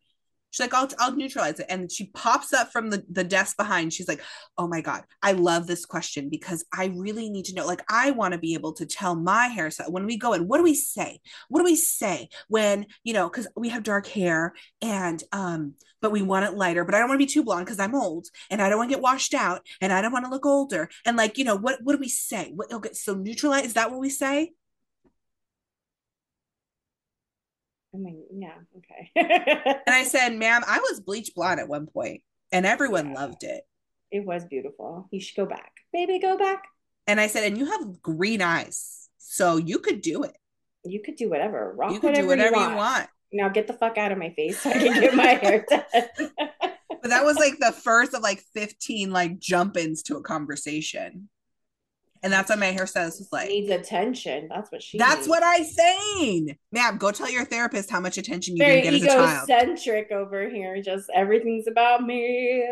She's like, I'll, I'll neutralize it. And she pops up from the, the desk behind. She's like, Oh my God, I love this question because I really need to know. Like, I want to be able to tell my hairstyle when we go in, what do we say? What do we say when, you know, because we have dark hair and, um, but we want it lighter, but I don't want to be too blonde because I'm old and I don't want to get washed out and I don't want to look older. And like, you know, what, what do we say? What, okay, so neutralize, is that what we say? I mean, yeah, okay. [LAUGHS] and I said, ma'am, I was bleach blonde at one point and everyone yeah. loved it. It was beautiful. You should go back. Baby, go back. And I said, and you have green eyes. So you could do it. You could do whatever. Rock you could whatever do whatever you want. you want. Now get the fuck out of my face so I can get my hair [LAUGHS] done. but that was like the first of like 15 like jump ins to a conversation. And that's what my hairstylist was like. Needs attention. That's what she. That's needs. what I'm saying, ma'am. Go tell your therapist how much attention you Very didn't get as a child. Egocentric over here. Just everything's about me,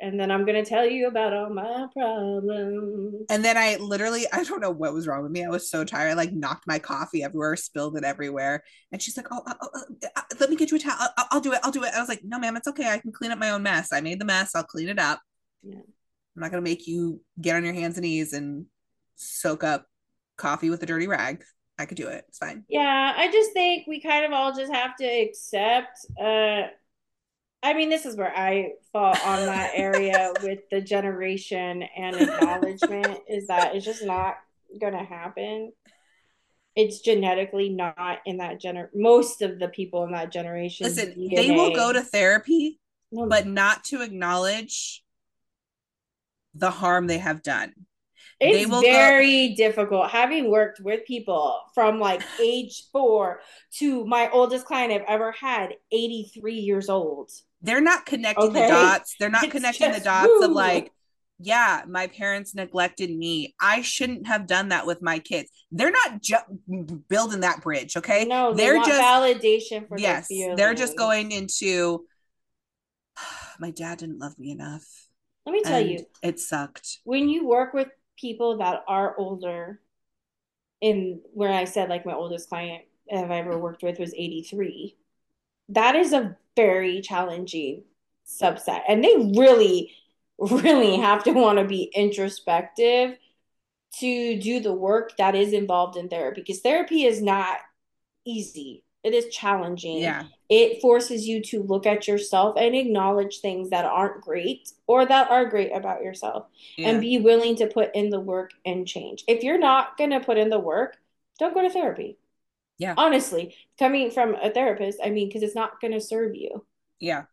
and then I'm gonna tell you about all my problems. And then I literally, I don't know what was wrong with me. I was so tired. I like knocked my coffee everywhere, spilled it everywhere. And she's like, "Oh, oh, oh, oh uh, uh, let me get you a towel. I'll, I'll do it. I'll do it." I was like, "No, ma'am, it's okay. I can clean up my own mess. I made the mess. I'll clean it up." Yeah. I'm not gonna make you get on your hands and knees and soak up coffee with a dirty rag. I could do it. It's fine. Yeah, I just think we kind of all just have to accept. Uh, I mean, this is where I fall on that [LAUGHS] area with the generation and acknowledgement is that it's just not going to happen. It's genetically not in that gener. Most of the people in that generation. Listen, DNA. they will go to therapy, but not to acknowledge the harm they have done. It's very go- difficult having worked with people from like [LAUGHS] age four to my oldest client I've ever had, 83 years old. They're not connecting okay? the dots. They're not [LAUGHS] it's connecting the dots woo. of like, yeah, my parents neglected me. I shouldn't have done that with my kids. They're not ju- building that bridge, okay? No, they they're want just validation for yes, they're just going into [SIGHS] my dad didn't love me enough. Let me tell you, it sucked. when you work with people that are older, in where I said like my oldest client I've ever worked with was 83, that is a very challenging subset. And they really, really have to want to be introspective to do the work that is involved in therapy because therapy is not easy. It is challenging. Yeah. It forces you to look at yourself and acknowledge things that aren't great or that are great about yourself yeah. and be willing to put in the work and change. If you're not going to put in the work, don't go to therapy. Yeah. Honestly, coming from a therapist, I mean, because it's not going to serve you. yeah.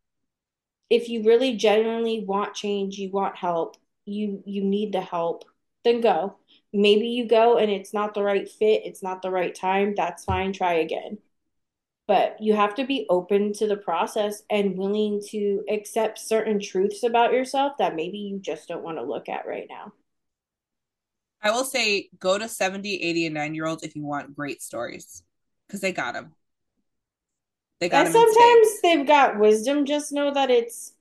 If you really genuinely want change, you want help, you you need the help, then go. Maybe you go and it's not the right fit, it's not the right time, that's fine, try again. But you have to be open to the process and willing to accept certain truths about yourself that maybe you just don't want to look at right now. I will say go to 70, 80, and nine year olds if you want great stories because they got them. They got And them. sometimes they've got wisdom, just know that it's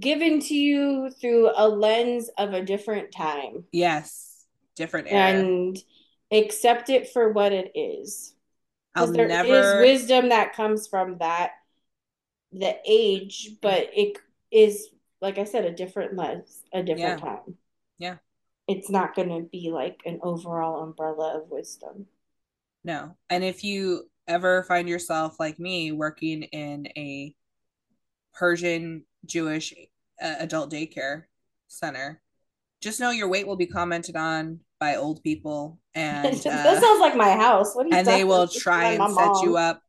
given to you through a lens of a different time Yes. Different era. and accept it for what it is. I'll there is never. wisdom that comes from that, the age, but it is, like I said, a different lens, a different Yeah. time. Yeah. It's not going to be like an overall umbrella of wisdom. No. And if you ever find yourself like me working in a Persian Jewish uh, adult daycare center, just know your weight will be commented on by old people and [LAUGHS] that uh, sounds like my house. What are you and they will try and set you up.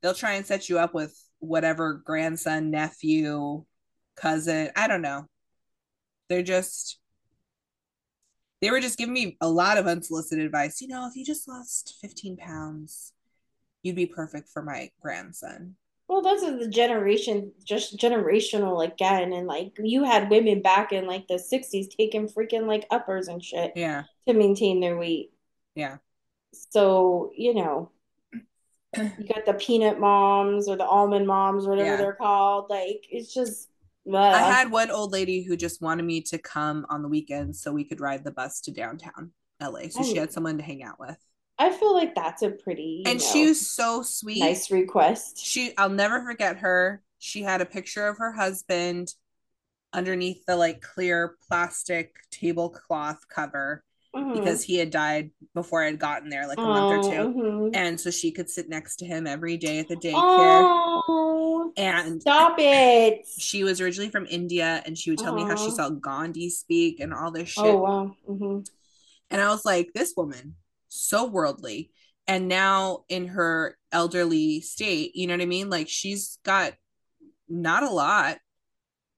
They'll try and set you up with whatever grandson, nephew, cousin. I don't know. They're just they were just giving me a lot of unsolicited advice. You know, if you just lost 15 pounds, you'd be perfect for my grandson. Well, those are the generation, just generational again. And like you had women back in like the 60s taking freaking like uppers and shit Yeah. To maintain their weight. Yeah. So, you know, you got the peanut moms or the almond moms, or whatever Yeah. they're called. Like it's just, uh, I had one old lady who just wanted me to come on the weekends so we could ride the bus to downtown LA. So she Oh. had someone to hang out with. I feel like that's a pretty, And know, she was so sweet. nice request. she I'll never forget her. She had a picture of her husband underneath the like clear plastic tablecloth cover Mhm. because he had died before I had gotten there like a month or two. Oh, mhm. And so she could sit next to him every day at the daycare. Oh, And stop it. she was originally from India and she would tell me how she saw Gandhi speak and all this shit. Oh, wow. hmm And I was like, this woman, so worldly. And now in her elderly state, you know what I mean? Like she's got not a lot.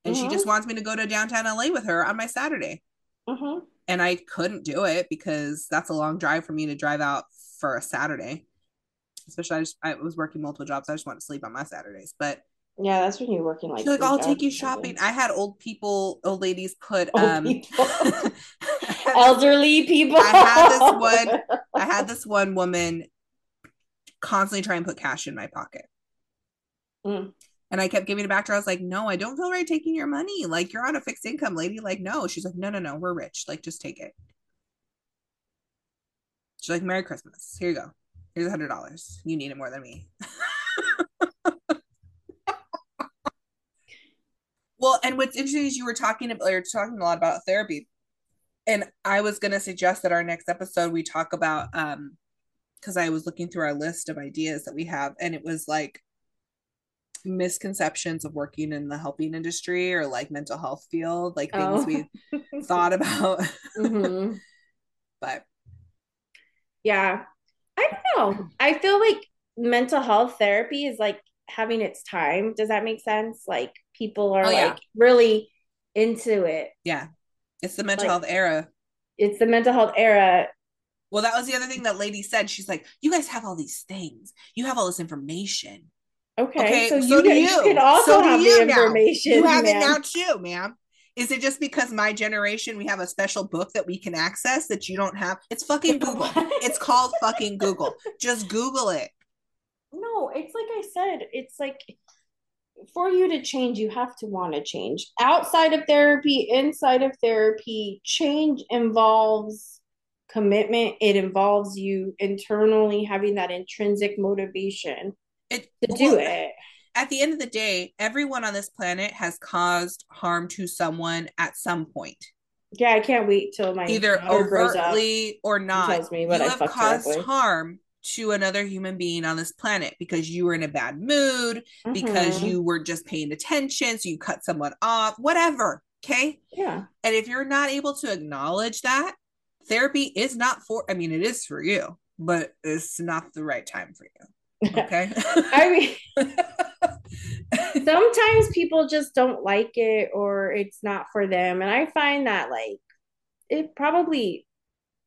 And she Mhm. just wants me to go to downtown LA with her on my Saturday. hmm And I couldn't do it because that's a long drive for me to drive out for a Saturday. Especially I just I was working multiple jobs. I just want to sleep on my Saturdays. But Yeah, that's when you're working like. like, I'll take you shopping. I had old people, old ladies put Old um people. [LAUGHS] Elderly people. I had this one. I had this one woman constantly try and put cash in my pocket. Mm. And I kept giving it back to her. I was like, no, I don't feel right taking your money. Like, you're on a fixed income, lady. Like, no. She's like, no, no, no, we're rich. Like, just take it. She's like, Merry Christmas. Here you go. Here's a hundred dollars. You need it more than me. [LAUGHS] well, and what's interesting is you were talking about you're talking a lot about therapy. And I was gonna suggest that our next episode we talk about um because I was looking through our list of ideas that we have, and it was like misconceptions of working in the helping industry or like mental health field, like things Oh. we [LAUGHS] thought about. Mhm. [LAUGHS] but Yeah. I don't know. I feel like mental health therapy is like having its time. Does that make sense? Like people are Oh, yeah. like really into it. yeah, it's the mental Like- health era. It's the mental health era. Well, that was the other thing that lady said. She's like, "You guys have all these things. You have all this information. Okay. Okay, so, so you, do can- you. can also So do have you the now. information. You have it now too, ma'am. Is it just because my generation we have a special book that we can access that you don't have? It's fucking [LAUGHS] Google. it's called fucking Google. Just Google it. No, it's like I said, it's like for you to change, you have to want to change. Outside of therapy, inside of therapy, change involves commitment. It involves you internally having that intrinsic motivation it, to do well, it. At the end of the day, everyone on this planet has caused harm to someone at some point. Yeah, I can't wait till my either overtly or not. Tells me what you I have caused harm to another human being on this planet because you were in a bad mood, mm-hmm. because you were just paying attention, so you cut someone off, whatever. Okay. Yeah. And if you're not able to acknowledge that, therapy is not for, I mean, it is for you, but it's not the right time for you. Okay. [LAUGHS] I mean, [LAUGHS] sometimes people just don't like it or it's not for them. And I find that like it probably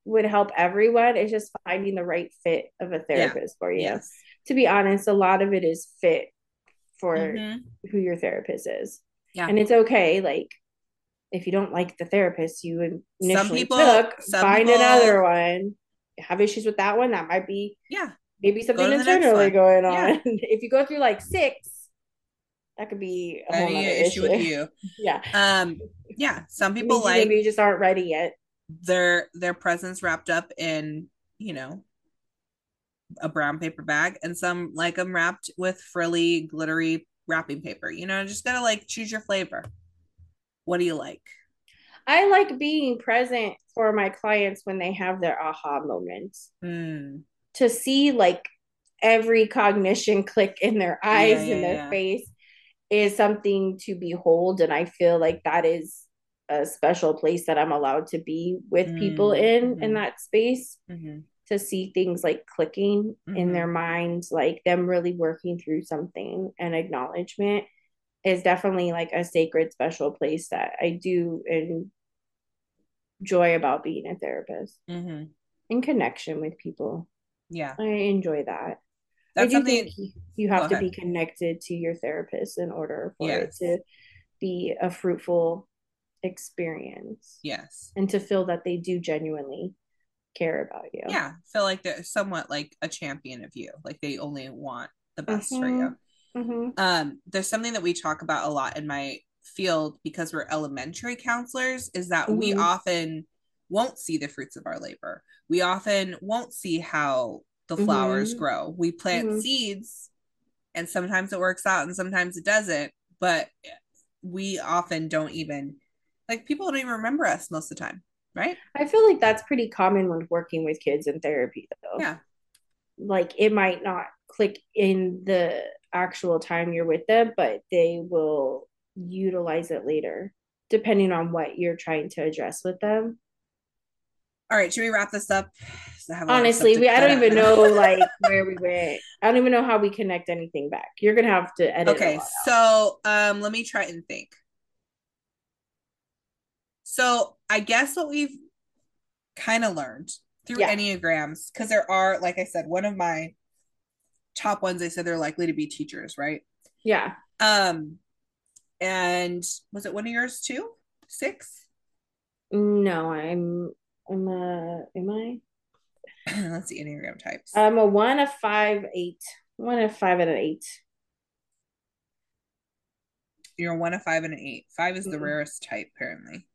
would help everyone. It's just finding the right fit of a therapist yeah. for you. Yes. To be honest, a lot of it is fit for mm-hmm. who your therapist is. Yeah. And it's okay. Like if you don't like the therapist you initially some people, took, find people, another one. Have issues with that one? That might be yeah. Maybe something internally going on. Yeah. [LAUGHS] if you go through like six, that could be a whole issue. issue with you. [LAUGHS] yeah. Um. Yeah. Some people maybe, like maybe you just aren't ready yet their their presents wrapped up in you know a brown paper bag and some like them wrapped with frilly glittery wrapping paper you know just gotta like choose your flavor what do you like i like being present for my clients when they have their aha moments mm. To see like every cognition click in their eyes yeah, yeah, their yeah. face is something to behold and i feel like that is a special place that I'm allowed to be with mm-hmm. people in in mm-hmm. that space mm-hmm. to see things like clicking mm-hmm. in their minds, like them really working through something and acknowledgement is definitely like a sacred special place that I do enjoy about being a therapist mm-hmm. in connection with people. Yeah. I enjoy that. That's I do something... think you have to be connected to your therapist in order for yes. it to be a fruitful experience. Yes. And to feel that they do genuinely care about you. Yeah. Feel like they're somewhat like a champion of you. Like they only want the best mm-hmm. for you. Mm-hmm. Um, there's something that we talk about a lot in my field because we're elementary counselors is that mm-hmm. we often won't see the fruits of our labor. We often won't see how the flowers mm-hmm. grow. We plant mm-hmm. seeds and sometimes it works out and sometimes it doesn't, but we often don't even like people don't even remember us most of the time, right? I feel like that's pretty common when working with kids in therapy, though. Yeah. Like it might not click in the actual time you're with them, but they will utilize it later, depending on what you're trying to address with them. All right, should we wrap this up? [SIGHS] Honestly, we I don't even know [LAUGHS] like where we went. I don't even know how we connect anything back. You're gonna have to edit. Okay, so um, let me try and think. So I guess what we've kind of learned through yeah. Enneagrams, because there are, like I said, one of my top ones, I said they're likely to be teachers, right? Yeah. Um, and was it one of yours too? Six? No, I'm I'm a am I? [CLEARS THROAT] Let's see Enneagram types. I'm a one of five, eight. One of five and an eight. You're a one of five and an eight. Five is the mm-hmm. rarest type, apparently.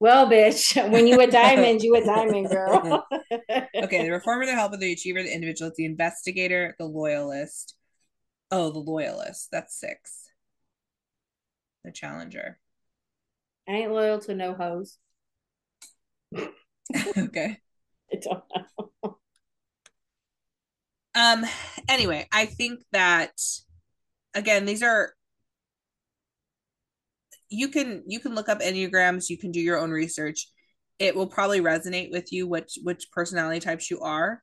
Well, bitch, [LAUGHS] when you a diamond, you a diamond girl. [LAUGHS] okay, the reformer, the helper, the achiever, the individual, the investigator, the loyalist. Oh, the loyalist. That's six. The challenger. I ain't loyal to no hoes. [LAUGHS] okay. I don't know. [LAUGHS] Um. Anyway, I think that again, these are you can you can look up enneagrams you can do your own research it will probably resonate with you which which personality types you are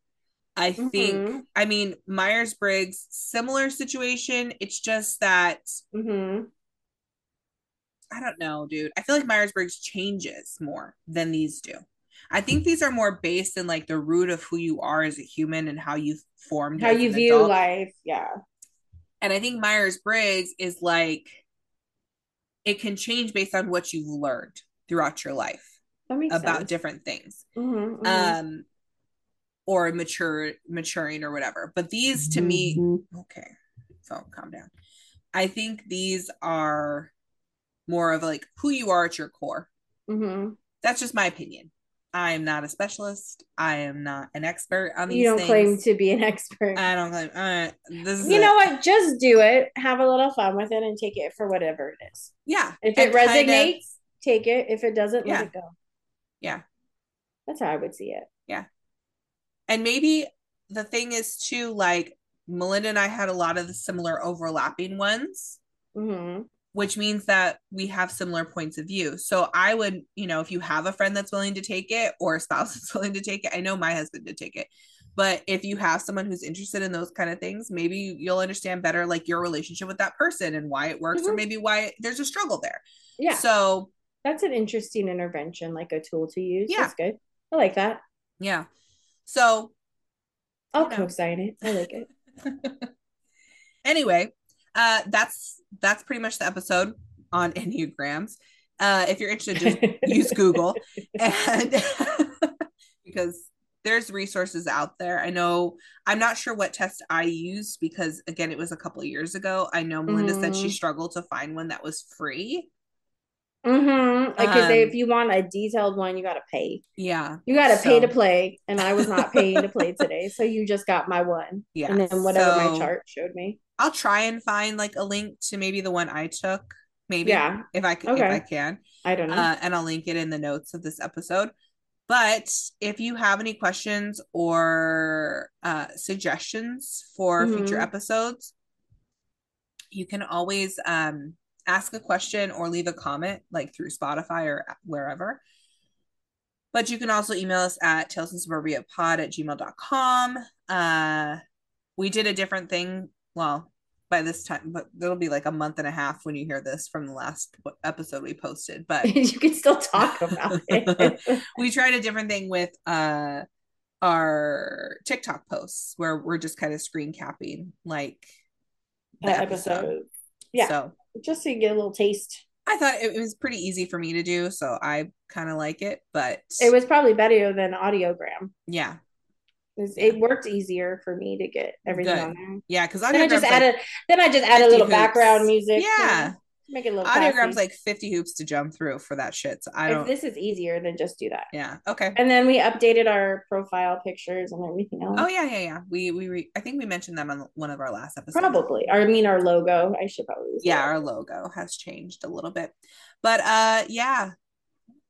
i mm-hmm. think i mean myers-briggs similar situation it's just that mm-hmm. I don't know dude i feel like myers-briggs changes more than these do i think these are more based in like the root of who you are as a human and how you formed how you view adult. life yeah and i think myers-briggs is like it can change based on what you've learned throughout your life about sense. different things. Mm-hmm, mm-hmm. Um or mature maturing or whatever. But these to me, mm-hmm. okay, so calm down. I think these are more of like who you are at your core. Mm-hmm. That's just my opinion. I am not a specialist. I am not an expert on these. You don't things. claim to be an expert. I don't claim. Uh, this you know what? Just do it. Have a little fun with it and take it for whatever it is. Yeah. If it resonates, kind of, take it. If it doesn't, yeah. let it go. Yeah. That's how I would see it. Yeah. And maybe the thing is too, like Melinda and I had a lot of the similar overlapping ones. Mm-hmm which means that we have similar points of view. So I would, you know, if you have a friend that's willing to take it or a spouse [LAUGHS] that's willing to take it, I know my husband did take it. But if you have someone who's interested in those kind of things, maybe you'll understand better like your relationship with that person and why it works mm-hmm. or maybe why there's a struggle there. Yeah. So that's an interesting intervention, like a tool to use. Yeah. That's good. I like that. Yeah. So I'll co-sign it. I like it. [LAUGHS] anyway, uh that's that's pretty much the episode on [LAUGHS] enneagrams uh if you're interested just [LAUGHS] use google and [LAUGHS] because there's resources out there i know i'm not sure what test i used because again it was a couple years ago i know melinda mm-hmm. said she mm-hmm. struggled to find one that was free Mm-hmm. Because um, if you want a detailed one, you gotta pay. Yeah. You gotta so. pay to play. And I was not paying to play today. So you just got my one. Yeah. And then whatever so, my chart showed me. I'll try and find like a link to maybe the one I took. Maybe. Yeah. If I can okay. if I can. I don't know. Uh, and I'll link it in the notes of this episode. But if you have any questions or uh, suggestions for mm-hmm. future episodes, you can always um, ask a question or leave a comment like through Spotify or wherever. But you can also email us at talesandsuburbia at gmail.com. Uh, we did a different thing. Well, by this time, but it'll be like a month and a half when you hear this from the last episode we posted. But [LAUGHS] you can still talk about [LAUGHS] it. [LAUGHS] we tried a different thing with uh our TikTok posts where we're just kind of screen capping like the episode. episode. Yeah. So just so you get a little taste. I thought it was pretty easy for me to do, so I kind of like it, but it was probably better than audiogram. Yeah, it worked easier for me to get everything Good. on there. Yeah, because then I just added like then I just added a little hoops. background music. Yeah. Make it a little audiogram's like 50 hoops to jump through for that shit. So I don't if this is easier than just do that. Yeah. Okay. And then we updated our profile pictures and everything else. Oh yeah, yeah, yeah. We we re- I think we mentioned them on one of our last episodes. Probably. I mean our logo. I should probably Yeah, our logo has changed a little bit. But uh yeah,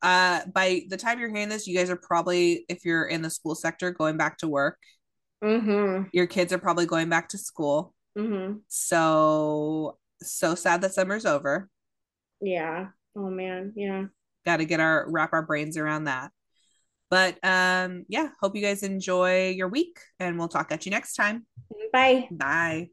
uh by the time you're hearing this you guys are probably if you're in the school sector going back to work Mm-hmm. Your kids are probably going back to school. Mm-hmm. So, so sad that summer's over. Yeah. Oh man. Yeah. Got to get our wrap our brains around that. But um, yeah, hope you guys enjoy your week and we'll talk at you next time. Bye. Bye.